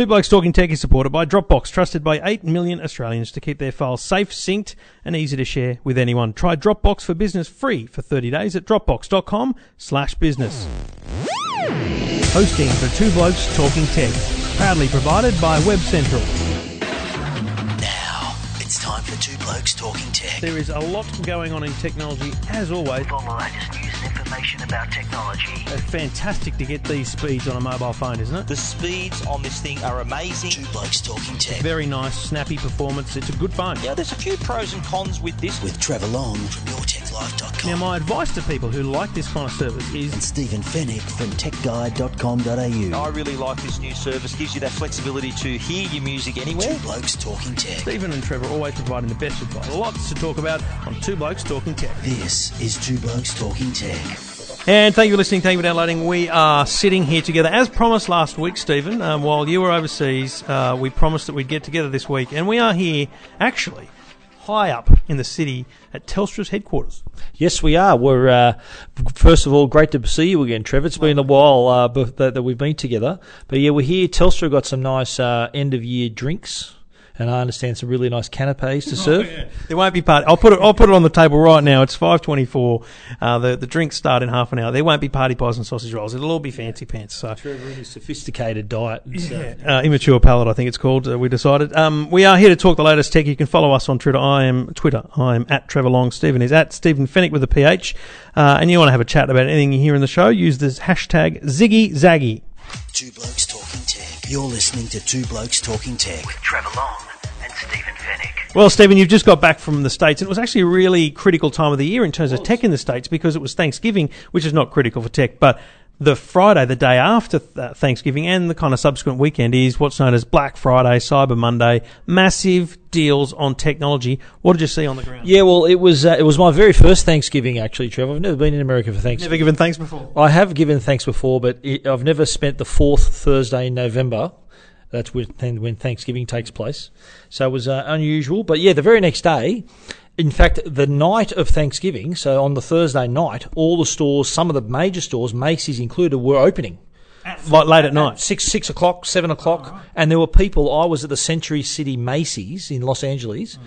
Two Blokes Talking Tech is supported by Dropbox, trusted by 8 million Australians to keep their files safe, synced, and easy to share with anyone. Try Dropbox for business free for 30 days at dropbox.com slash business. Hosting for Two Blokes Talking Tech, proudly provided by Web Central. Two Blokes Talking Tech. There is a lot going on in technology, as always. For all the latest news and information about technology. It's fantastic to get these speeds on a mobile phone, isn't it? The speeds on this thing are amazing. Two Blokes Talking Tech. Very nice, snappy performance. It's a good phone. Yeah, there's a few pros and cons with this. With Trevor Long from YourTechLife.com. Now, my advice to people who like this kind of service and is Stephen Fenech from TechGuide.com.au. I really like this new service. Gives you that flexibility to hear your music anywhere. Two Blokes Talking Tech. Stephen and Trevor always providing the best advice. Lots to talk about on Two Blokes Talking Tech. This is Two Blokes Talking Tech. And thank you for listening. Thank you for downloading. We are sitting here together, as promised last week, Stephen. Um, while you were overseas, uh, we promised that we'd get together this week, and we are here actually high up in the city at Telstra's headquarters. Yes, we are. We're uh, first of all great to see you again, Trevor. It's been a while uh, that, that we've been together, but yeah, we're here. Telstra got some nice uh, end of year drinks, and I understand some really nice canapes to serve. There won't be party. I'll put it. I'll put it on the table right now. It's five twenty-four. Uh, the the drinks start in half an hour. There won't be party pies and sausage rolls. It'll all be fancy pants. So. Trevor and his sophisticated diet. and stuff. Uh, immature palate, I think it's called. Uh, we decided. Um, we are here to talk the latest tech. You can follow us on Twitter. I am Twitter. I am at Trevor Long. Stephen is at Stephen Fenech with a PH. Uh, and you want to have a chat about anything you hear in the show? Use this hashtag Ziggy Zaggy. Two Blokes Talking Tech. You're listening to Two Blokes Talking Tech. With Trevor Long and Stephen Fenech. Well, Stephen, you've just got back from the States, and it was actually a really critical time of the year in terms of tech in the States because it was Thanksgiving, which is not critical for tech, but the Friday, the day after Thanksgiving, and the kind of subsequent weekend is what's known as Black Friday, Cyber Monday, massive deals on technology. What did you see on the ground? Yeah, well, it was uh, it was my very first Thanksgiving actually, Trevor. I've never been in America for Thanksgiving. Never given thanks before. I have given thanks before, but it, I've never spent the fourth Thursday in November. That's when, when Thanksgiving takes place. So it was uh, unusual. But yeah, the very next day, in fact, the night of Thanksgiving, so on the Thursday night, all the stores, some of the major stores, Macy's included, were opening. Like late at night. Six six o'clock, seven o'clock, and there were people. I was at the Century City Macy's in Los Angeles.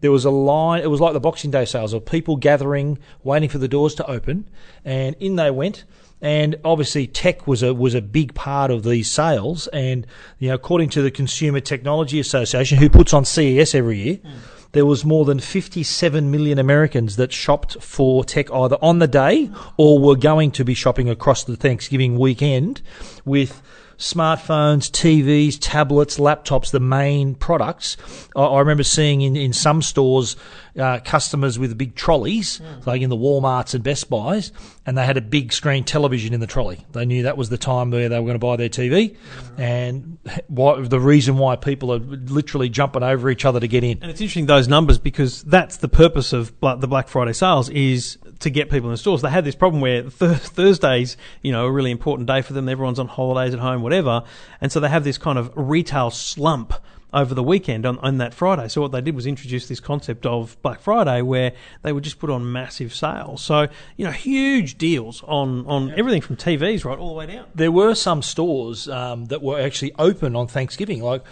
There was a line. It was like the Boxing Day sales of people gathering, waiting for the doors to open, and in they went. And obviously, tech was a was a big part of these sales. And you know, according to the Consumer Technology Association, who puts on CES every year, there was more than 57 million Americans that shopped for tech either on the day or were going to be shopping across the Thanksgiving weekend with smartphones, TVs, tablets, laptops, the main products. I, I remember seeing in, in some stores uh, customers with big trolleys, like in the Walmarts and Best Buys, and they had a big screen television in the trolley. They knew that was the time where they were going to buy their TV, and why, the reason why people are literally jumping over each other to get in. And it's interesting those numbers because that's the purpose of the Black Friday sales is to get people in the stores. They had this problem where th- Thursdays, you know, a really important day for them. Everyone's on holidays at home, whatever, and so they have this kind of retail slump over the weekend on, on that Friday. So what they did was introduce this concept of Black Friday where they would just put on massive sales. So, you know, huge deals on, on everything from TVs, right, all the way down. there were some stores um, that were actually open on Thanksgiving. Like,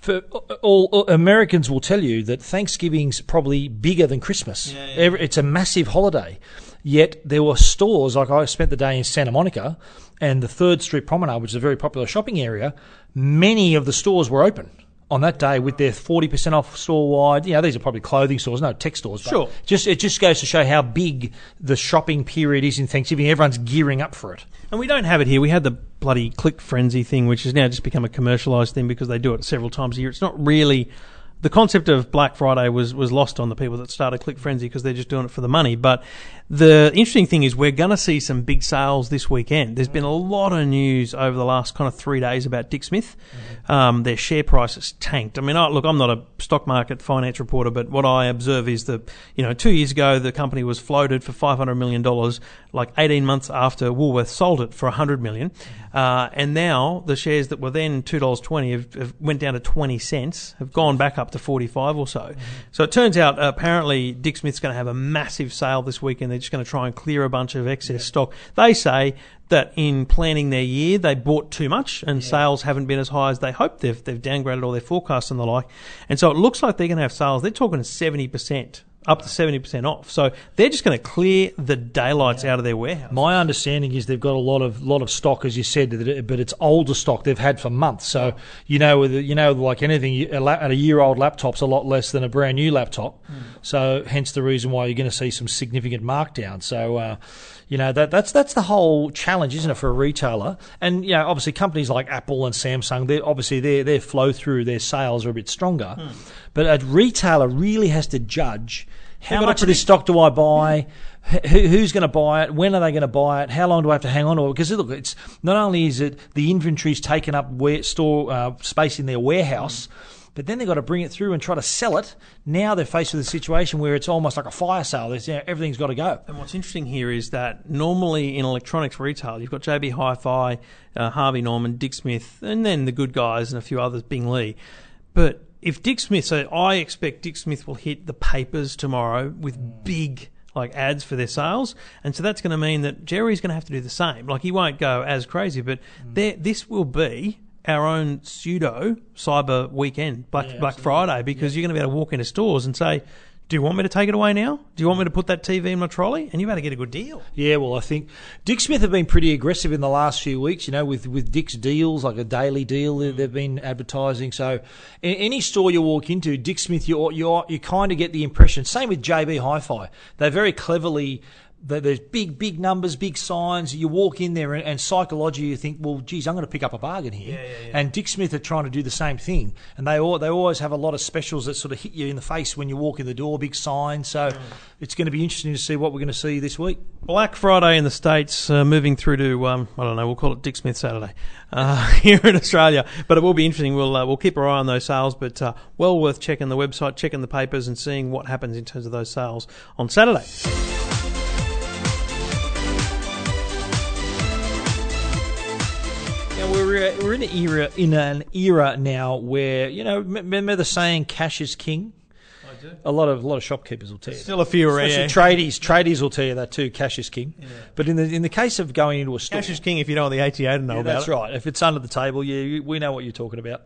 for uh, all, all Americans will tell you that Thanksgiving's probably bigger than Christmas. Every- It's a massive holiday. Yet there were stores like I spent the day in Santa Monica and the Third Street Promenade, which is a very popular shopping area. Many of the stores were open. On that day, with their forty percent off store wide, you know these are probably clothing stores, no tech stores. Sure. just it just goes to show how big the shopping period is in Thanksgiving. Everyone's gearing up for it. And we don't have it here. We had the bloody click frenzy thing, which has now just become a commercialised thing because they do it several times a year. It's not really the concept of Black Friday was was lost on the people that started Click Frenzy because they're just doing it for the money. But the interesting thing is we're going to see some big sales this weekend. There's been a lot of news over the last kind of three days about Dick Smith. Um, their share price has tanked. I mean, I, look, I'm not a stock market finance reporter, but what I observe is that you know two years ago the company was floated for 500 million dollars, like 18 months after Woolworth sold it for 100 million, uh, and now the shares that were then two dollars twenty have, have went down to 20 cents, have gone back up to 45 or so. So it turns out apparently Dick Smith's going to have a massive sale this weekend. They're just going to try and clear a bunch of excess stock. They say that in planning their year they bought too much and sales haven't been as high as they hoped. They've they've downgraded all their forecasts and the like, and so it looks like they're going to have sales. They're talking seventy percent. Up to seventy percent off, so they're just going to clear the daylights out of their warehouse. My understanding is they've got a lot of lot of stock, as you said, but it's older stock they've had for months. So you know, with you know, like anything, a, year old laptop's a lot less than a brand new laptop. So hence the reason why you're going to see some significant markdown. So. Uh, you know that that's that's the whole challenge, isn't it, for a retailer? And you know, obviously, companies like Apple and Samsung, they obviously their their flow through their sales are a bit stronger. But a retailer really has to judge how much of this stock do I buy? Who, who's going to buy it? When are they going to buy it? How long do I have to hang on to it? Because look, it's not only is it the inventory's taken up where, store uh, space in their warehouse, but then they've got to bring it through and try to sell it. Now they're faced with a situation where it's almost like a fire sale. You know, everything's got to go. And what's interesting here is that normally in electronics retail, you've got JB Hi-Fi, uh, Harvey Norman, Dick Smith, and then the good guys and a few others, Bing Lee. But if Dick Smith, so I expect Dick Smith will hit the papers tomorrow with big like ads for their sales, and so that's going to mean that Jerry's going to have to do the same. Like he won't go as crazy, but this will be our own pseudo cyber weekend, Black Black Friday, because you're going to be able to walk into stores and say. Do you want me to take it away now? Do you want me to put that TV in my trolley? And you better get a good deal. Yeah, well, I think Dick Smith have been pretty aggressive in the last few weeks. You know, with with Dick's deals, like a daily deal, they- mm. they've been advertising. So, in any store you walk into, Dick Smith, you you you kind of get the impression. Same with JB Hi-Fi. They very cleverly. There- There's big, big numbers, big signs. You walk in there, and, and psychologically, you think, "Well, geez, I'm going to pick up a bargain here." And Dick Smith are trying to do the same thing, and they all, they always have a lot of specials that sort of hit you in the face when you walk in the door, big signs. So, it's going to be interesting to see what we're going to see this week. Black Friday in the States, uh, moving through to, um, I don't know, we'll call it Dick Smith Saturday uh, here in Australia. But it will be interesting. We'll, uh, we'll keep our eye on those sales, but uh, well worth checking the website, checking the papers, and seeing what happens in terms of those sales on Saturday. Yeah, we're in an era in an era now where you know remember the saying "cash is king." I do. A lot of a lot of shopkeepers will tell you. Still a few around. Especially tradies, tradies will tell you that too. Cash is king. But in the in the case of going into a store, Cash is king if you don't want the ATA to know yeah, about that's it. right. If it's under the table, yeah, you- we know what you're talking about.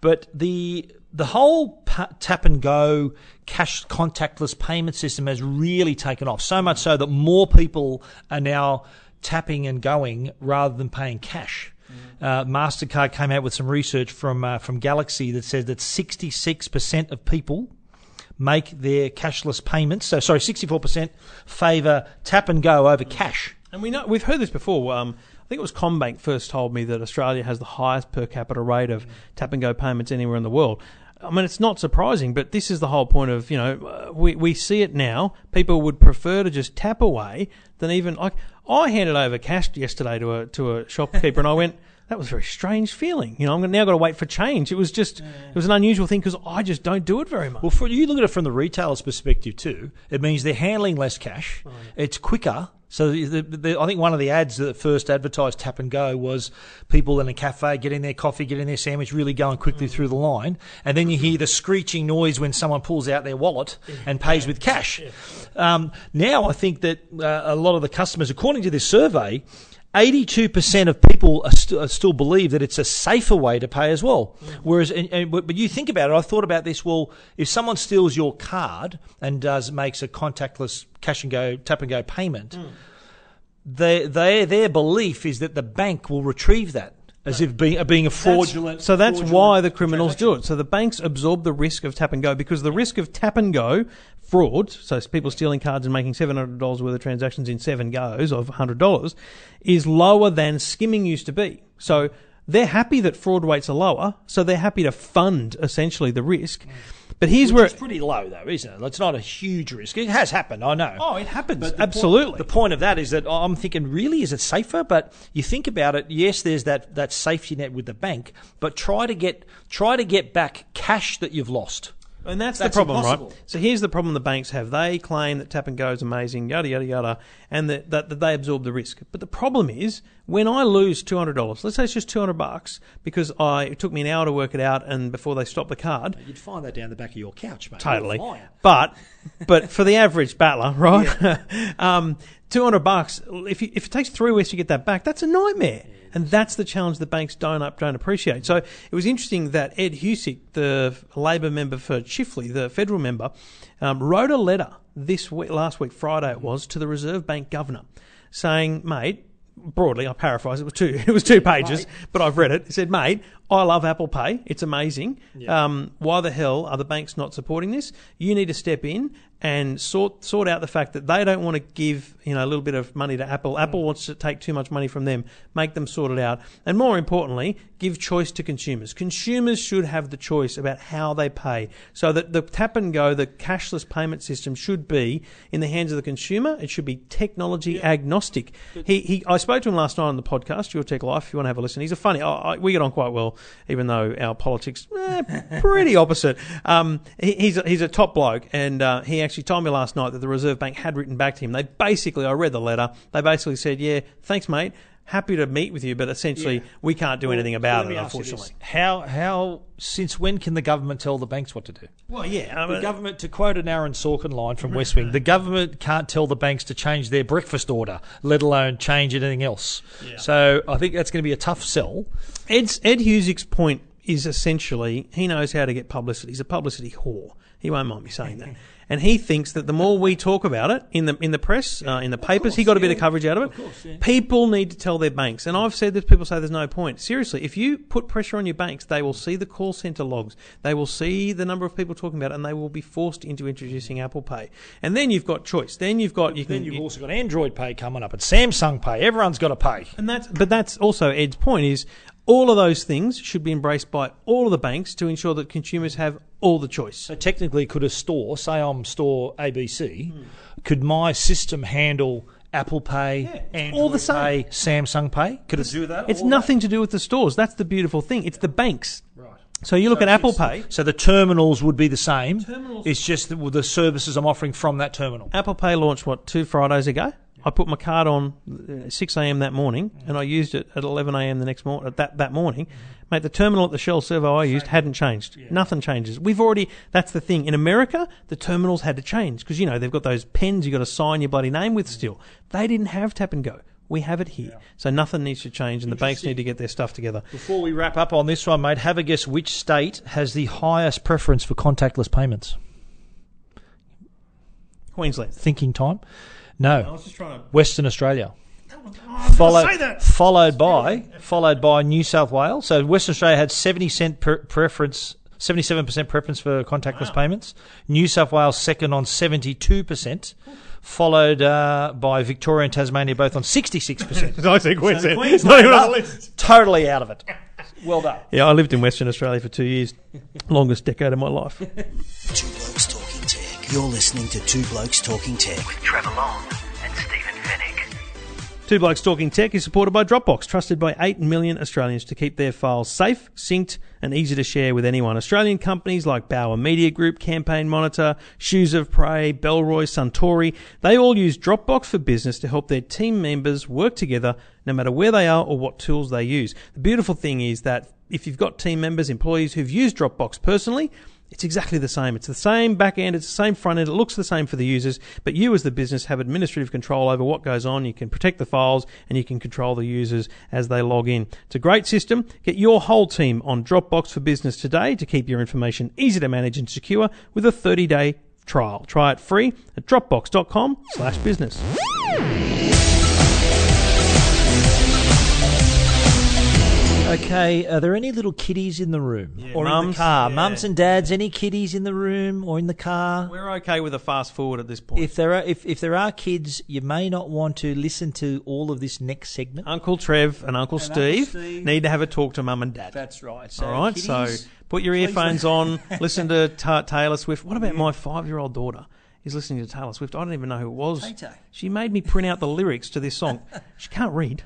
But the the whole tap and go cash contactless payment system has really taken off. So much so that more people are now tapping and going rather than paying cash. Uh, Mastercard came out with some research from uh, from Galaxy that says that 66% of people make their cashless payments. So sorry, 64% favour tap and go over cash. And we know we've heard this before. Um, I think it was CommBank first told me that Australia has the highest per capita rate of tap and go payments anywhere in the world. I mean, it's not surprising, but this is the whole point of you know uh, we we see it now. People would prefer to just tap away than even like I handed over cash yesterday to a to a shopkeeper, and I went. That was a very strange feeling. You know, I'm now got to wait for change. It was just, it was an unusual thing because I just don't do it very much. Well, for you look at it from the retailer's perspective too. It means they're handling less cash. It's quicker. So the, the, the, I think one of the ads that first advertised Tap and Go was people in a cafe getting their coffee, getting their sandwich, really going quickly through the line, and then you hear the screeching noise when someone pulls out their wallet and pays with cash. Um, now I think that uh, a lot of the customers, according to this survey. 82% of people are st- still believe that it's a safer way to pay as well. Mm. Whereas, and, and, but you think about it, I thought about this, well, if someone steals your card and does, makes a contactless cash and go, tap and go payment, mm. they, they, their belief is that the bank will retrieve that as if being, uh, being a fraudulent. So that's fraudulent why the criminals do it. So the banks absorb the risk of tap and go because the risk of tap and go fraud, so people stealing cards and making seven hundred dollars worth of transactions in seven goes of hundred dollars, is lower than skimming used to be. So they're happy that fraud rates are lower, so they're happy to fund essentially the risk. Mm. But here's where It's pretty low, though, isn't it? It's not a huge risk. It has happened, I know. oh, it happens But the absolutely. Point, the point of that is that I'm thinking, really, is it safer? But you think about it. Yes, there's that, that safety net with the bank, but try to get try to get back cash that you've lost. And that's, That's the problem, impossible. right? So here's the problem the banks have. They claim that tap and go is amazing, yada, yada, yada, and that, that, that they absorb the risk. But the problem is, when I lose $200, let's say it's just 200 bucks because I, it took me an hour to work it out and before they stopped the card, You'd find that down the back of your couch, mate. totally. But, but for the average battler, right? um, two hundred bucks. If you, if it takes three weeks to get that back, that's a nightmare. And that's the challenge the banks don't up, don't appreciate. So it was interesting that Ed Husic, the Labor member for Chifley, the federal member, um, wrote a letter this week, last week, Friday it was, to the Reserve Bank governor, saying, "Mate, broadly, I paraphrase. It was two. It was two pages, but I've read it. It said, "Mate, I love Apple Pay. It's amazing. Um, why the hell are the banks not supporting this? You need to step in and sort sort out the fact that they don't want to give you know a little bit of money to Apple. Apple wants to take too much money from them. Make them sort it out, and more importantly, give choice to consumers. Consumers should have the choice about how they pay, so that the tap and go, the cashless payment system should be in the hands of the consumer. It should be technology agnostic. He, he I spoke to him last night on the podcast, Your Tech Life. If you want to have a listen, he's a funny. I, I, we get on quite well, even though our politics eh, pretty opposite. Um, he, he's a, he's a top bloke, and uh, he actually told me last night that the Reserve Bank had written back to him. They basically, I read the letter. They basically said, "Yeah, thanks, mate. Happy to meet with you, but essentially, we can't do anything about it, unfortunately." How how since when can the government tell the banks what to do? Well, yeah, I The government, to quote an Aaron Sorkin line from West Wing, the government can't tell the banks to change their breakfast order, let alone change anything else. So I think that's going to be a tough sell. Ed's, Ed Husic's point is essentially he knows how to get publicity. He's a publicity whore. He won't mind me saying that. And he thinks that the more we talk about it in the in the press, uh, in the papers, he got a bit of coverage out of it. People need to tell their banks, and I've said this. People say there's no point. Seriously, if you put pressure on your banks, they will see the call center logs, they will see the number of people talking about it, and they will be forced into introducing Apple Pay. And then you've got choice. Then you've got you can, Then you've you- also got Android Pay coming up and Samsung Pay. Everyone's got to pay. and that's but that's also Ed's point is all of those things should be embraced by all of the banks to ensure that consumers have all the choice. So technically, could a store, say I'm store ABC, hmm. could my system handle Apple Pay, Android all the same. Pay, Samsung Pay? Could it do that? It's All nothing to do with the stores. That's the beautiful thing. It's the banks. Right. So you look at Apple Pay. So the terminals would be the same. Terminals- It's just the, the services I'm offering from that terminal. Apple Pay launched what two Fridays ago. I put my card on uh, 6 a.m. that morning, and I used it at 11 a.m. the next morning. That that morning, mate, the terminal at the Shell servo I used hadn't changed. Nothing changes. We've already. That's the thing. In America, the terminals had to change because you know they've got those pens you have got to sign your bloody name with. Still, they didn't have tap and go. We have it here, so nothing needs to change, and the banks need to get their stuff together. Before we wrap up on this one, mate, have a guess which state has the highest preference for contactless payments? Queensland. Thinking time? No, was just trying to. Western Australia. Oh, Followed, say that. followed by followed by New South Wales. So Western Australia had seventy cent per preference, seventy seven percent preference for contactless payments. New South Wales second on seventy two percent, followed uh, by Victoria and Tasmania both on sixty six percent. I say Queensland. Queensland Not even on the list. totally out of it. Well done. Yeah, I lived in Western Australia for two years, longest decade of my life. You're listening to Two Blokes Talking Tech. with Trevor Long and Stephen Fenech. Two Blokes Talking Tech is supported by Dropbox, trusted by 8 million Australians to keep their files safe, synced, and easy to share with anyone. Australian companies like Bauer Media Group, Campaign Monitor, Shoes of Prey, Bellroy, Suntory, they all use Dropbox for Business to help their team members work together no matter where they are or what tools they use. The beautiful thing is that if you've got team members, employees who've used Dropbox personally, it's exactly the same. It's the same back end, it's the same front end, it looks the same for the users, but you as the business have administrative control over what goes on. You can protect the files and you can control the users as they log in. It's a great system. Get your whole team on Dropbox for Business today to keep your information easy to manage and secure with a 30 day trial. Try it free at dropbox.com Okay, are there any little kiddies in the room or in the car? yeah. Mums and dads, any kiddies in the room or in the car? We're okay with a fast forward at this point. If there are if, if there are kids, you may not want to listen to all of this next segment. Uncle Trev and Uncle, Steve, Steve. need to have a talk to mum and dad. That's right. So All right, so put your please earphones on, listen to Ta Taylor Swift. What about my five-year-old daughter? Is listening to Taylor Swift. I don't even know who it was. Tay-Tay. She made me print out the lyrics to this song. She can't read,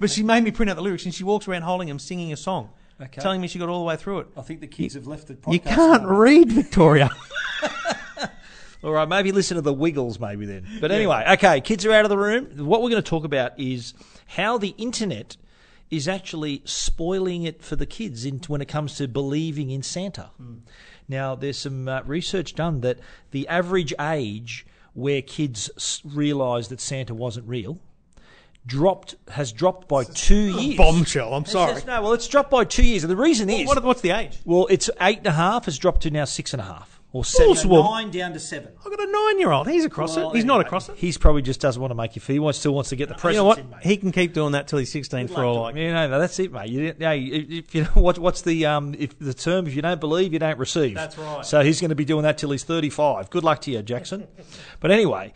but she made me print out the lyrics, and she walks around holding them, singing a song, Okay. telling me she got all the way through it. I think the kids have left the podcast. You can't read, Victoria. All right, maybe listen to the Wiggles, maybe then. But anyway, okay, kids are out of the room. What we're going to talk about is how the internet is actually spoiling it for the kids in, when it comes to believing in Santa. Now, there's some uh, research done that the average age where kids realised that Santa wasn't real dropped has dropped by two years. Bombshell. I'm It's sorry. just- no, well, it's dropped by two years, and the reason is What, what's the age? well, it's eight and a half has dropped to now six and a half or seven. Bullshit. Well- Nine down to seven. I've got a nine-year-old. He's across Well, it. He's not anyway. across it. He's probably just doesn't want to make you feel. He wants, still wants to get the You know what? in, mate. He can keep doing that till he's 16 for all I You know, no, that's it, mate. You, no, if if you know what, what's the um, if the term? If you don't believe, you don't receive. That's right. So he's going to be doing that till he's thirty-five. Good luck to you, Jackson. but anyway,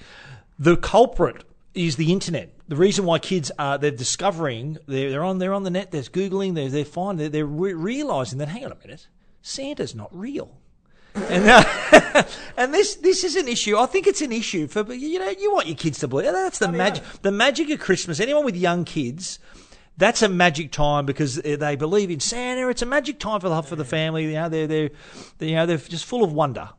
the culprit is the internet. The reason why kids are they're discovering they're, they're on they're on the net. They're googling. They're they're finding they're, they're re- realizing that hang on a minute, Santa's not real. and uh, and this this is an issue. I think it's an issue for you know you want your kids to believe that's the magic the magic of Christmas. Anyone with young kids, that's a magic time because they believe in Santa. It's a magic time for the for the family. You know they're they're, they you know they're just full of wonder.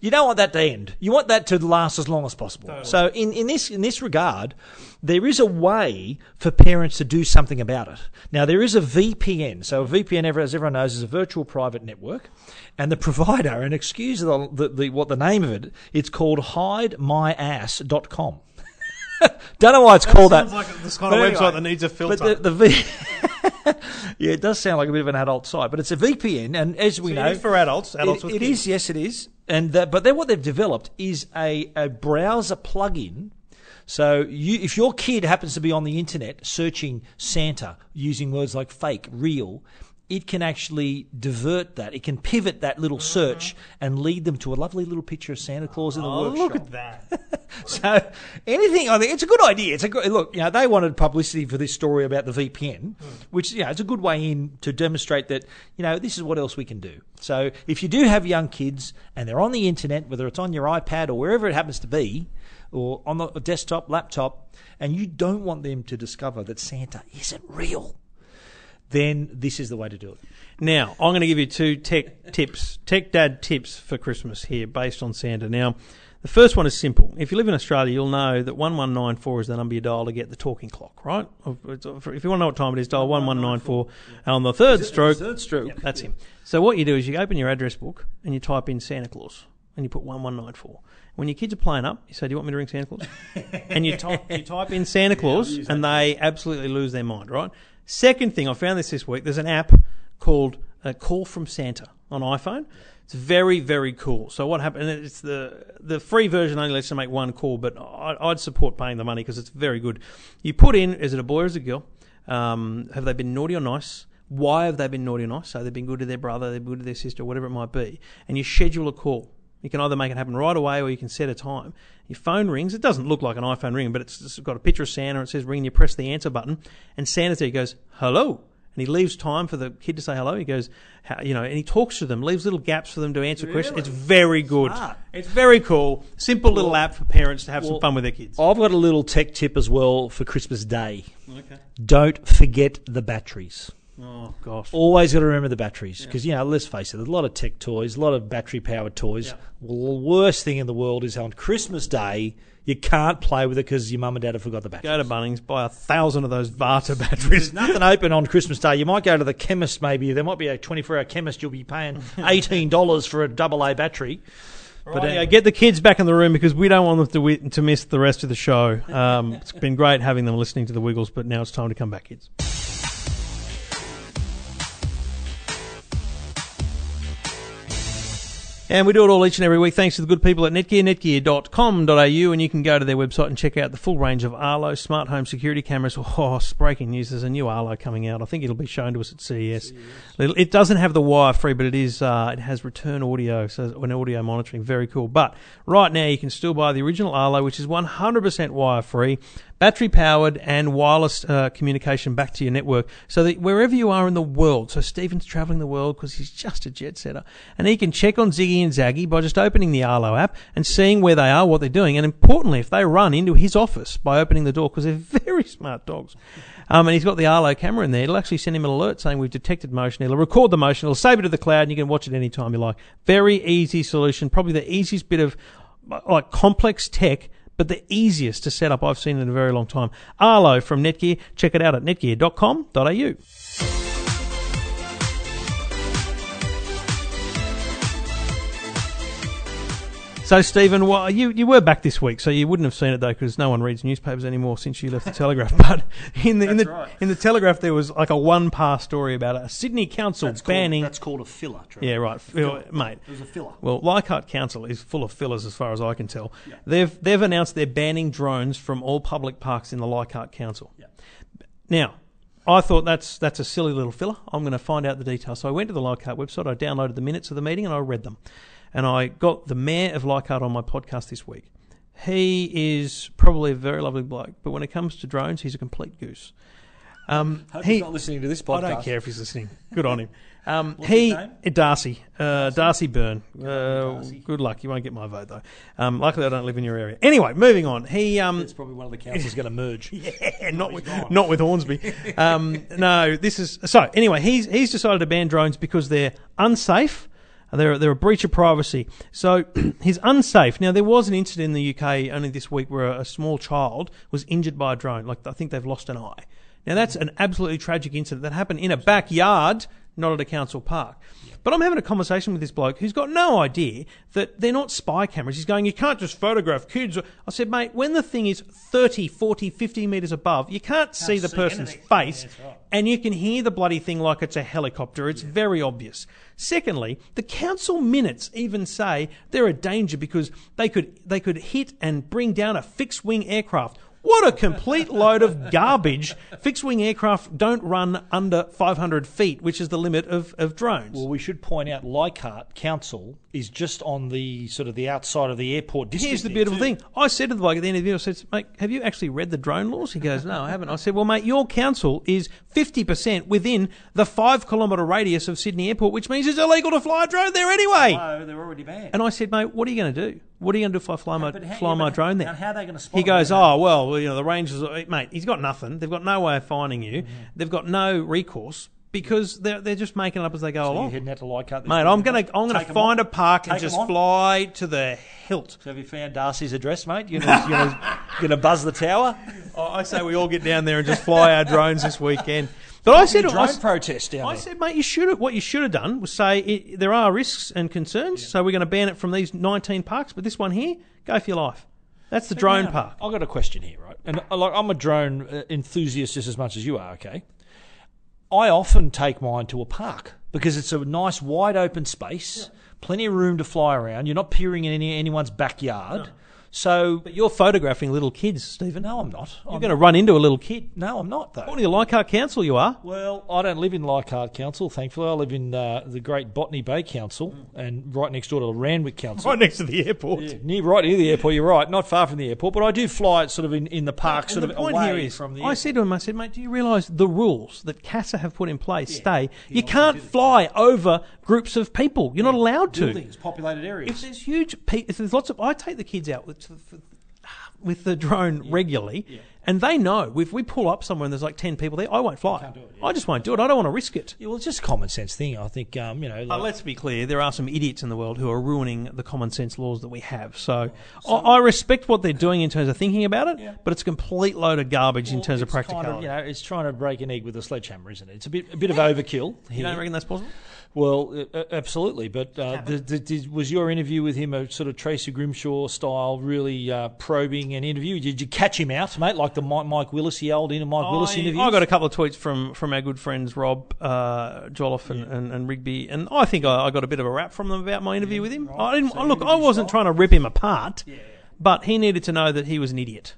You don't want that to end. You want that to last as long as possible. So in, in this in this regard, there is a way for parents to do something about it. Now there is a VPN. So a VPN, as everyone knows, is a virtual private network, and the provider, and excuse the, the, the what the name of it, it's called HideMyAss.com. Don't know why it's called that. Sounds like this kind But of anyway, website that needs a filter. But the, the v- yeah, it does sound like a bit of an adult site, but it's a VPN, and as we it know, is for adults, adults it- it is, yes, it is. And that, but then what they've developed is a, a browser plugin. So you, if your kid happens to be on the internet searching Santa using words like fake, real, it can actually divert that. It can pivot that little mm-hmm. search and lead them to a lovely little picture of Santa Claus in the oh, workshop. look at that. So anything, I think it's a good idea. It's a good look. You know, they wanted publicity for this story about the VPN, hmm. which you know, it's a good way in to demonstrate that you know this is what else we can do. So if you do have young kids and they're on the internet, whether it's on your iPad or wherever it happens to be, or on the desktop, laptop, and you don't want them to discover that Santa isn't real, then this is the way to do it. Now, I'm going to give you two tech tips, tech dad tips for Christmas here based on Santa. Now, the first one is simple. If you live in Australia, you'll know that 1194 is the number you dial to get the talking clock, right? If you want to know what time it is, dial 1194. And on the third stroke, Third stroke. Yep, that's him. So what you do is you open your address book and you type in Santa Claus and you put 1194. When your kids are playing up, you say, "Do you want me to ring Santa Claus?" and you type you type in Santa Claus, and they absolutely lose their mind, right? Second thing, I found this this week. There's an app called uh, Call from Santa on iPhone. It's very very cool. So what happened? It's the the free version only lets you make one call, but I, I'd support paying the money because it's very good. You put in, is it a boy or is it a girl? Um, have they been naughty or nice? Why have they been naughty or nice? So they've been good to their brother, they've been good to their sister, whatever it might be. And you schedule a call. You can either make it happen right away or you can set a time. Your phone rings. It doesn't look like an iPhone ring, but it's, it's got a picture of Santa. And it says ring. And you press the answer button, and Santa's there. He goes, hello. And he leaves time for the kid to say hello. He goes, how, you know, and he talks to them, leaves little gaps for them to answer questions. It's very good. Smart. It's very cool. Simple little app for parents to have some fun with their kids. I've got a little tech tip as well for Christmas Day. Okay. Don't forget the batteries. Oh gosh. Always got to remember the batteries because you know, let's face it, there's a lot of tech toys, a lot of battery-powered toys. Yeah. Well, the worst thing in the world is on Christmas Day you can't play with it because your mum and dad have forgot the batteries. Go to Bunnings, buy a thousand of those Varta batteries. Nothing open on Christmas Day. You might go to the chemist. Maybe there might be a 24-hour chemist. You'll be paying eighteen dollars for a double A battery. But anyway, get the kids back in the room because we don't want them to, wi- to miss the rest of the show. Um, it's been great having them listening to the Wiggles, but now it's time to come back, kids. And we do it all each and every week thanks to the good people at Netgear, netgear.com.au, and you can go to their website and check out the full range of Arlo smart home security cameras. Oh, it's breaking news, there's a new Arlo coming out. I think it'll be shown to us at CES. It it doesn't have the wire free, but it is uh, it has return audio, so an audio monitoring, very cool. But right now you can still buy the original Arlo, which is 100% wire free battery powered and wireless uh, communication back to your network so that wherever you are in the world, so Stephen's traveling the world because he's just a jet setter, and he can check on Ziggy and Zaggy by just opening the Arlo app and seeing where they are, what they're doing, and importantly, if they run into his office by opening the door because they're very smart dogs. Um, and he's got the Arlo camera in there. It'll actually send him an alert saying we've detected motion. It'll record the motion. It'll save it to the cloud, and you can watch it anytime you like. Very easy solution. Probably the easiest bit of like complex tech but the easiest to set up I've seen in a very long time. Arlo from Netgear. Check it out at netgear.com.au. So, Stephen, well, you, you were back this week, so you wouldn't have seen it though, because no one reads newspapers anymore since you left the Telegraph. But in the in the right. in the Telegraph, there was like a one pass story about a Sydney council That's called, banning. that's called a filler, Trevor. yeah, right, mate. It was a filler. Well, Leichhardt Council is full of fillers, as far as I can tell. They've they've announced they're banning drones from all public parks in the Leichhardt Council. Yeah. Now, I thought that's that's a silly little filler. I'm going to find out the details. So I went to the Leichhardt website, I downloaded the minutes of the meeting, and I read them. And I got the mayor of Leichhardt on my podcast this week. He is probably a very lovely bloke, but when it comes to drones, he's a complete goose. Um, Hope he, he's not listening to this podcast. I don't care if he's listening. Good on him. Um, What's he his name? Darcy, uh, Darcy Byrne. Uh, Darcy. Good luck. You won't get my vote though. Um, luckily, I don't live in your area. Anyway, moving on. He um, It's probably one of the councils going to merge. yeah, not with not with Hornsby. Um, no, this is so. Anyway, he's he's decided to ban drones because they're unsafe. They're they're a breach of privacy. So he's unsafe. Now there was an incident in the UK only this week where a, a small child was injured by a drone. Like I think they've lost an eye. Now that's an absolutely tragic incident that happened in a backyard, not at a council park. But I'm having a conversation with this bloke who's got no idea that they're not spy cameras. He's going, you can't just photograph kids. I said, mate, when the thing is 30, 40, 50 metres above, you can't, see the see person's anything. face Yeah, right. and you can hear the bloody thing like it's a helicopter. It's very obvious. Secondly, the council minutes even say they're a danger because they could they could hit and bring down a fixed wing aircraft. What a complete load of garbage. Fixed wing aircraft don't run under 500 feet, which is the limit of, of drones. Well, we should point out Leichhardt Council is just on the sort of the outside of the airport district. Here's the beautiful thing. I said to the bloke at the end of the video, I said, mate, have you actually read the drone laws? He goes, no, I haven't. I said, well, mate, your council is 50% within the five kilometre radius of Sydney Airport, which means it's illegal to fly a drone there anyway. No, they're already banned. And I said, mate, what are you going to do? What are you going to do if I fly my, how- fly my drone there? how are they gonna spot He goes, oh, well, you know, the Rangers, mate, he's got nothing. They've got no way of finding you. Mm-hmm. They've got no recourse because they're, they're just making it up as they go So along. you're heading out to Leichhardt. Mate, I'm gonna I'm gonna find on. a park and just fly to the hilt. So have you found Darcy's address, mate? You're gonna, you're gonna, you're gonna buzz the tower? I I say we all get down there and just fly our drones this weekend. But I said, him, I, drone protest down I there. said, mate, you should have. What you should have done was say it, there are risks and concerns, so we're going to ban it from these 19 parks. But this one here, go for your life. That's the drone Now, park. I've got a question here, right? And uh, like, I'm a drone uh, enthusiast just as much as you are. Okay, I often take mine to a park because it's a nice wide open space, plenty of room to fly around. You're not peering in any, anyone's backyard. So, But you're photographing little kids, Stephen. no, I'm not. You're I'm, going to run into a little kid. no, I'm not though. According to the Leichhardt Council, you are. Well, I don't live in Leichhardt Council, thankfully. I live in uh, the great Botany Bay Council and right next door to the Randwick Council. Right next to the airport. Yeah, near, right near the airport, you're right. Not far from the airport, but I do fly it sort of in, in the park, And sort the of point away here is, from the I said to him, I said, mate, do you realise the rules that CASA have put in place stay? You can't fly over groups of people. You're not allowed to. buildings, populated areas. If there's huge, pe- if there's lots of, I take the kids out with, with the drone regularly, and they know if we pull up somewhere and there's like ten people there, I won't fly. I just won't do it. I don't want to risk it. Yeah, well, it's just a common sense thing. I think, um, you know, But like, let's be clear: there are some idiots in the world who are ruining the common sense laws that we have. So, I, I respect what they're doing in terms of thinking about it, but it's a complete load of garbage in terms of it's kind practicality. you know, it's trying to break an egg with a sledgehammer, isn't it? It's a bit, a bit of overkill. you don't reckon that's possible? Well, absolutely. But uh, the, the, did, was your interview with him a sort of Tracy Grimshaw style, really uh, probing an interview? Did you catch him out, mate, like the Mike, Mike Willesee, the old inner Mike Willesee interview? I got a couple of tweets from, from our good friends Rob uh, Jolliffe and, and, and Rigby, and I think I, I got a bit of a rap from them about my interview with him. I didn't, look, I wasn't trying to rip him apart, but he needed to know that he was an idiot,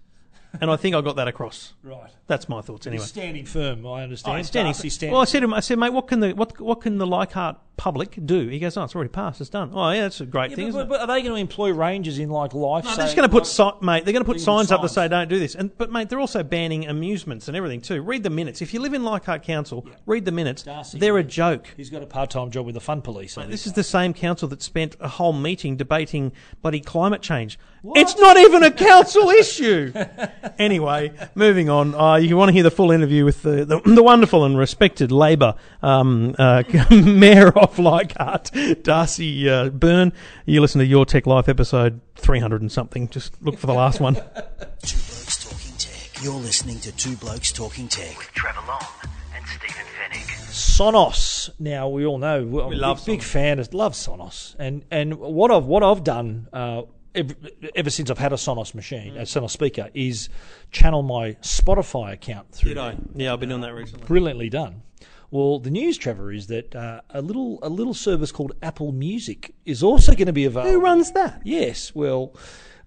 and I think I got that across. right. That's my thoughts anyway. He's standing firm, I understand. Oh, standing. Darcy standing Well, I said to him, I said, mate, what can the what what can the Leichhardt public do? He goes, oh, it's already passed, it's done. Oh, yeah, that's a great Yeah, thing, but, isn't but, but are they going to employ rangers in like life? No, they're just going to put, si- mate. They're going to put signs up to signs. say don't do this. And but mate, they're also banning amusements and everything too. Read the minutes. If you live in Leichhardt Council, read the minutes. Darcy. They're a joke. He's got a part-time job with the Fun Police. I This think. is the same council that spent a whole meeting debating bloody climate change. It's not even a council issue. anyway, moving on. Uh, you want to hear the full interview with the, the, the wonderful and respected Labor um, uh, Mayor of Leichhardt, Darcy uh, Byrne. You listen to Your Tech Life episode 300 and something. Just look for the last one. Two Blokes Talking Tech. You're listening to Two Blokes Talking Tech. with Trevor Long and Stephen Fenech. Sonos. Now we all know we love big, big fan of love Sonos, and and what I've what I've done uh, ever, ever since I've had a Sonos machine, a Sonos speaker, is channel my Spotify account through. Did I? Yeah, I've been doing that recently. Brilliantly done. Well, the news, Trevor, is that uh, a little a little service called Apple Music is also going to be available. Who runs that? Yes, well,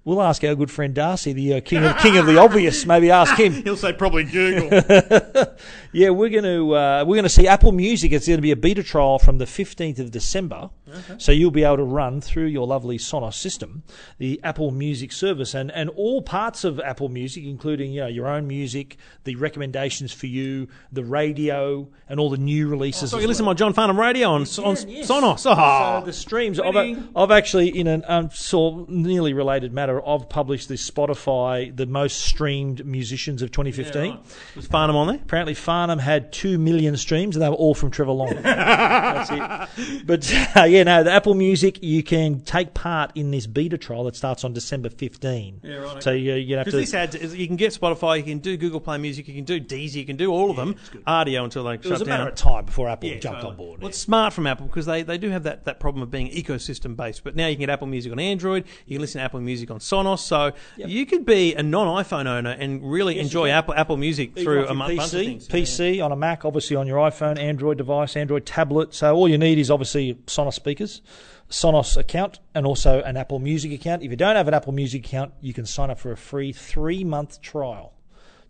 we'll ask our good friend Darcy, the uh, king of king of the obvious. Maybe ask him. He'll say probably Google. Yeah, we're going to uh, we're going to see Apple Music. It's going to be a beta trial from the fifteenth of December. So you'll be able to run through your lovely Sonos system the Apple Music service and, and all parts of Apple Music, including you know your own music, the recommendations for you, the radio, and all the new releases. so as you listen to my John Farnham radio on, on yes. Sonos. So Oh. the streams. I've, I've actually, in an um, sort of nearly related matter, I've published this Spotify, the most streamed musicians of 2015. Was Farnham on there? Apparently, Farnham had two million streams, and they were all from Trevor Long. That's it. But uh, yeah, no, the Apple Music, you can take part in this beta trial that starts on December 15. Yeah, right, So you, you have to. Because this adds, you can get Spotify, you can do Google Play Music, you can do Deezer, you can do all of them. Audio until they it shut was a down. matter of time before Apple Yeah, jumped totally. on board. Well, it's smart from Apple because they, they do have that, that problem of being ecosystem based. But now you can get Apple Music on Android, you can listen to Apple Music on Sonos. So you could be a non iPhone owner and really enjoy Apple Apple Music through a mu- bunch of PC, things. PC on a Mac, obviously on your iPhone, Android device, Android tablet. So all you need is obviously Sonos speakers, Sonos account, and also an Apple Music account. If you don't have an Apple Music account, you can sign up for a free three month trial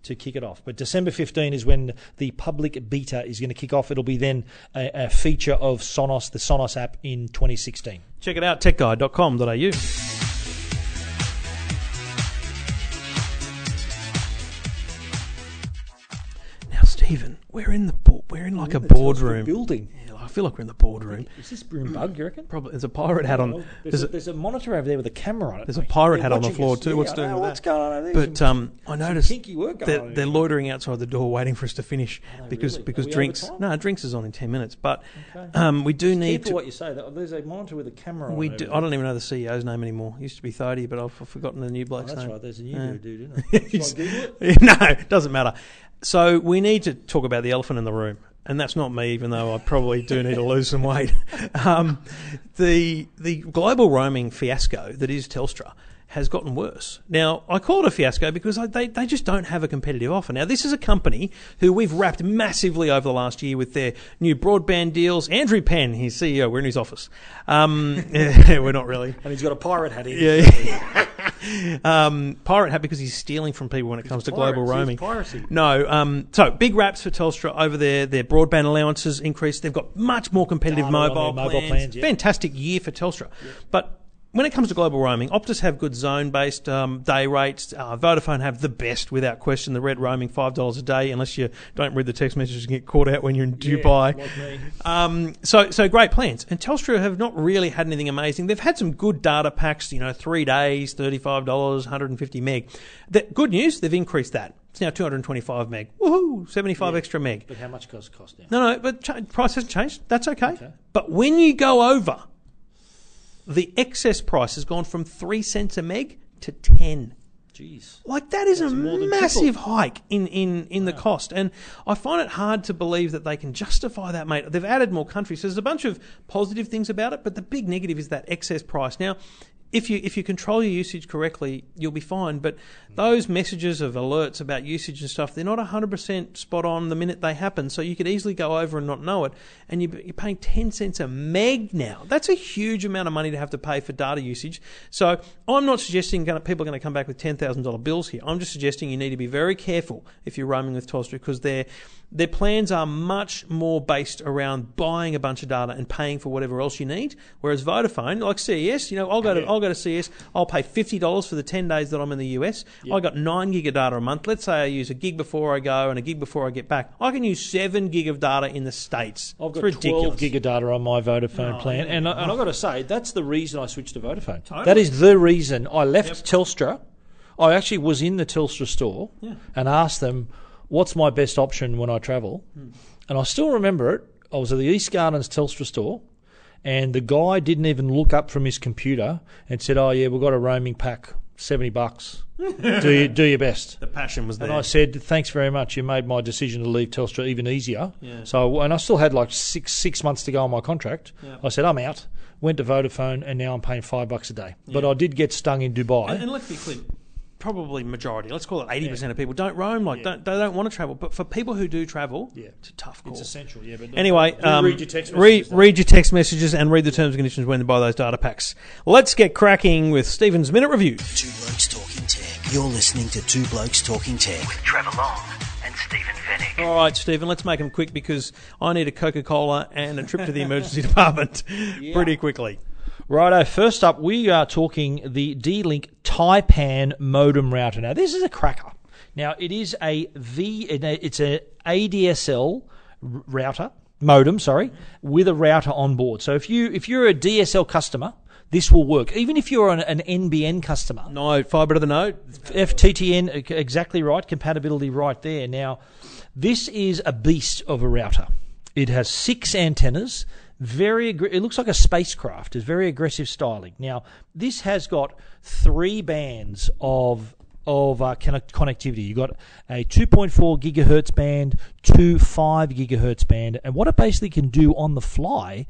to kick it off. But December 15 is when the public beta is going to kick off. It'll be then a, a feature of Sonos, the Sonos app in 2016. Check it out, techguide.com.au. Now, Stephen, we're in the bo- we're in like a boardroom. building. Yeah, I feel like we're in the boardroom. Is this broom bug, you reckon? Probably there's a pirate hat on. There's, There's a, there's a monitor over there with a camera on it. there's a pirate They're hat on the floor us. too. Yeah, What's doing What's going on over there? But um, I noticed kinky work they're, they're here. loitering outside the door, waiting for us to finish because really? Because drinks. No, drinks is on in ten minutes. But um, we do need Careful to. what you say. There's a monitor with a camera We do. I don't even know the CEO's name anymore. It used to be Thodey, but I've forgotten the new Oh, bloke's that's name. right. There's a new Yeah. dude, isn't it? He's- Should I Google it? no, it doesn't matter. So we need to talk about the elephant in the room, and that's not me, even though I probably do need to lose some weight. Um, the the global roaming fiasco that is Telstra has gotten worse. Now, I call it a fiasco because I, they, they just don't have a competitive offer. Now, this is a company who we've wrapped massively over the last year with their new broadband deals. Andrew Penn, his CEO, we're in his office. Um, we're not really. And he's got a pirate hat in. Yeah. um, pirate hat because he's stealing from people when it comes to global roaming. piracy. No. Um, so big raps for Telstra over there. Their broadband allowances increased. They've got much more competitive Data mobile, mobile plans. plans, yeah. Fantastic year for Telstra. But when it comes to global roaming, Optus have good zone-based um, day rates. Uh, Vodafone have the best, without question. The red roaming five dollars a day, unless you don't read the text messages and get caught out when you're in Dubai. like. Um, so, so great plans. And Telstra have not really had anything amazing. They've had some good data packs, you know, three days, $35, 150 meg. The, good news, they've increased that. It's now 225 meg. Woohoo! 75 extra meg. But how much does it cost now? No, no, but ch- price hasn't changed. That's okay. But when you go over, the excess price has gone from 3 cents a meg to 10. Jeez. Like that is a more than massive hike in, in, in the cost, and I find it hard to believe that they can justify that, mate. They've added more countries, so there's a bunch of positive things about it, but the big negative is that excess price. Now, if you if you control your usage correctly, you'll be fine. But those messages of alerts about usage and stuff, they're not 100% spot on the minute they happen. So you could easily go over and not know it, and you, you're paying 10 cents a meg now. That's a huge amount of money to have to pay for data usage. So I'm not suggesting gonna, people are going to come back with $10,000 bills here. I'm just suggesting you need to be very careful if you're roaming with Telstra because their their plans are much more based around buying a bunch of data and paying for whatever else you need. Whereas Vodafone, like CES, you know, I'll go to I'll go to CES, I'll pay fifty dollars for the ten days that I'm in the US. I got nine gig of data a month. Let's say I use a gig before I go and a gig before I get back. I can use seven gig of data in the states. I've it's got ridiculous. 12 gig of data on my Vodafone plan, and, I, and I've got to say, that's the reason I switched to Vodafone. That is the reason I left Telstra. I actually was in the Telstra store and asked them, what's my best option when I travel? Hmm. And I still remember it. I was at the East Gardens Telstra store, and the guy didn't even look up from his computer and said, oh, yeah, we've got a roaming pack, 70 bucks. do, you, do your best. The passion was there. And I said, "Thanks very much. You made my decision to leave Telstra even easier." Yeah. So, and I still had like six six months to go on my contract. I said, "I'm out." went to Vodafone, and now I'm paying five bucks a day. But I did get stung in Dubai. And, and let's be clear, probably majority, let's call it 80% of people don't roam, like don't, they don't want to travel. But for people who do travel, Yeah. it's a tough call. it's essential, yeah. But Anyway, do um, read your text messages. though. read your text messages and read the terms and conditions when you buy those data packs. Let's get cracking with Stephen's Minute Review. Two Blokes Talking Tech. You're listening to Two Blokes Talking Tech. with Trevor Long and Stephen Fenech. All right, Stephen, let's make them quick because I need a Coca Cola and a trip to the emergency department pretty quickly. Righto, first up, we are talking the D-Link Taipan modem router. Now, this is a cracker. Now, it is a V, it's a ADSL router, modem, sorry, with a router on board. So if you if you're a DSL customer, this will work. Even if you're an, an NBN customer, No, fibre to the node. FTTN, exactly right, compatibility right there. Now, this is a beast of a router. It has six antennas. Very, it looks like a spacecraft. It's very aggressive styling. Now, this has got three bands of of uh, connect- connectivity. You've got a 2.4 gigahertz band, two 5 gigahertz band, and what it basically can do on the fly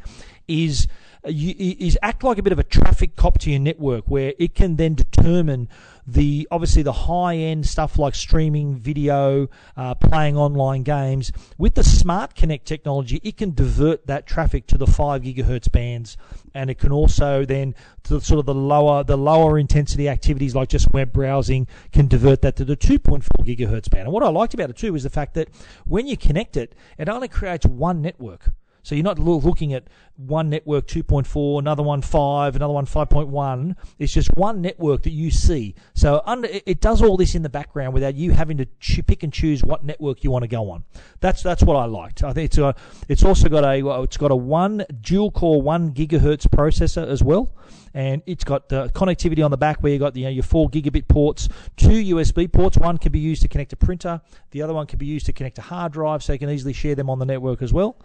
is is act like a bit of a traffic cop to your network, where it can then determine the obviously the high end stuff like streaming video, uh, playing online games. With the Smart Connect technology, it can divert that traffic to the five gigahertz bands, and it can also then to sort of the lower the lower intensity activities like just web browsing can divert that to the 2.4 gigahertz band. And what I liked about it too is the fact that when you connect it, it only creates one network. So you're not looking at one network 2.4, another one 5, another one 5.1. It's just one network that you see. So under, it- does all this in the background without you having to pick and choose what network you want to go on. That's that's what I liked. I think it's a, it's also got a it's got a one dual core one gigahertz processor as well. And it's got the connectivity on the back where you got the, you know, your four gigabit ports, two USB ports. One can be used to connect a printer, the other one can be used to connect a hard drive, so you can easily share them on the network as well.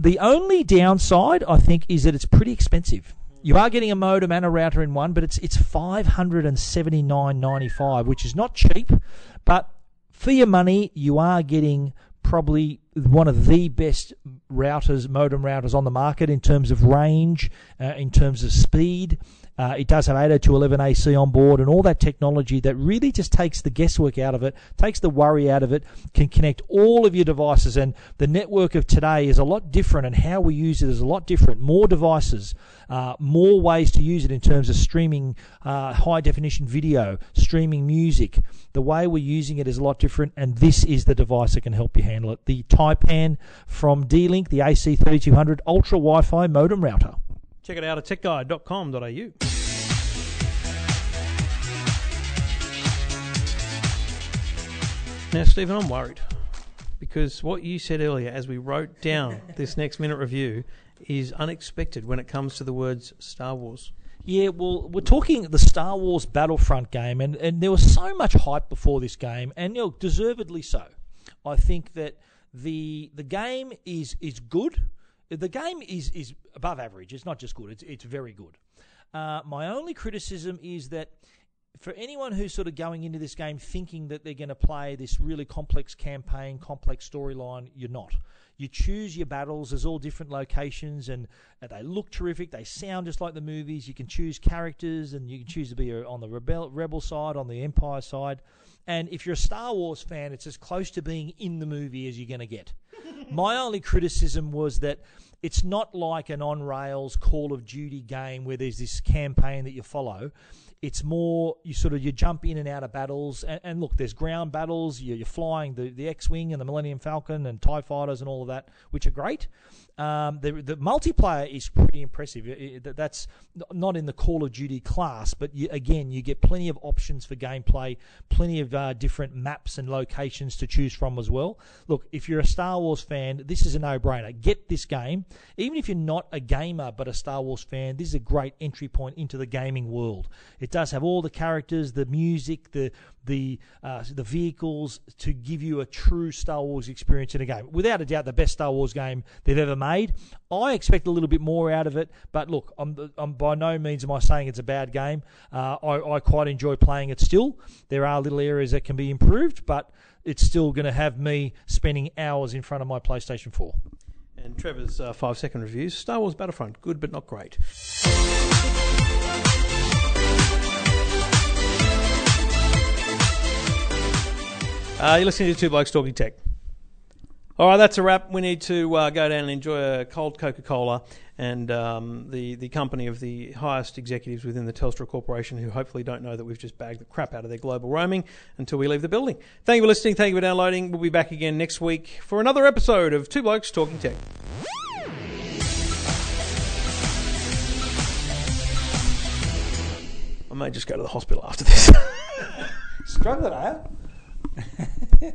The only downside, I think, is that it's pretty expensive. You are getting a modem and a router in one, but it's it's five hundred and seventy nine ninety five, which is not cheap. But for your money, you are getting probably one of the best routers, modem routers on the market in terms of range, uh, in terms of speed. Uh, it does have 802.11ac on board and all that technology that really just takes the guesswork out of it, takes the worry out of it, can connect all of your devices. And the network of today is a lot different, and how we use it is a lot different. More devices, uh, more ways to use it in terms of streaming uh, high definition video, streaming music. The way we're using it is a lot different, and this is the device that can help you handle it. The Taipan from D Link, the AC3200 Ultra Wi Fi modem router. Check it out at techguide.com.au. Now, Stephen, I'm worried because what you said earlier, as we wrote down this next minute review, is unexpected when it comes to the words Star Wars. Yeah, well, we're talking the Star Wars Battlefront game, and, and there was so much hype before this game, and you know, deservedly so. I think that the the game is is good. The game is is above average. It's not just good. It's it's very good. Uh, my only criticism is that for anyone who's sort of going into this game thinking that they're going to play this really complex campaign, complex storyline, you're not. You choose your battles. There's all different locations, and they look terrific. They sound just like the movies. You can choose characters, and you can choose to be uh, on the rebel rebel side, on the Empire side. And if you're a Star Wars fan, it's as close to being in the movie as you're going to get. My only criticism was that it's not like an on rails Call of Duty game where there's this campaign that you follow. It's more you sort of you jump in and out of battles, and, and look, there's ground battles. You're, you're flying the, the X-wing and the Millennium Falcon and Tie fighters and all of that, which are great. Um, the the multiplayer is pretty impressive. That's not in the Call of Duty class, but you, again, you get plenty of options for gameplay, plenty of uh, different maps and locations to choose from as well. Look, if you're a Star Wars fan, this is a no-brainer. Get this game, even if you're not a gamer but a Star Wars fan. This is a great entry point into the gaming world. It does have all the characters, the music, the the uh, the vehicles to give you a true Star Wars experience in a game. Without a doubt, the best Star Wars game they've ever made. I expect a little bit more out of it, but look, I'm, I'm by no means am I saying it's a bad game. Uh, I, I quite enjoy playing it still. There are little areas that can be improved, but it's still going to have me spending hours in front of my PlayStation 4. And Trevor's uh, five second reviews Star Wars Battlefront, good but not great. Uh, you're listening to Two Blokes Talking Tech. All right, that's a wrap. We need to uh, go down and enjoy a cold Coca Cola and um, the, the company of the highest executives within the Telstra Corporation who hopefully don't know that we've just bagged the crap out of their global roaming until we leave the building. Thank you for listening. Thank you for downloading. We'll be back again next week for another episode of Two Blokes Talking Tech. I may just go to the hospital after this. Struggling, eh?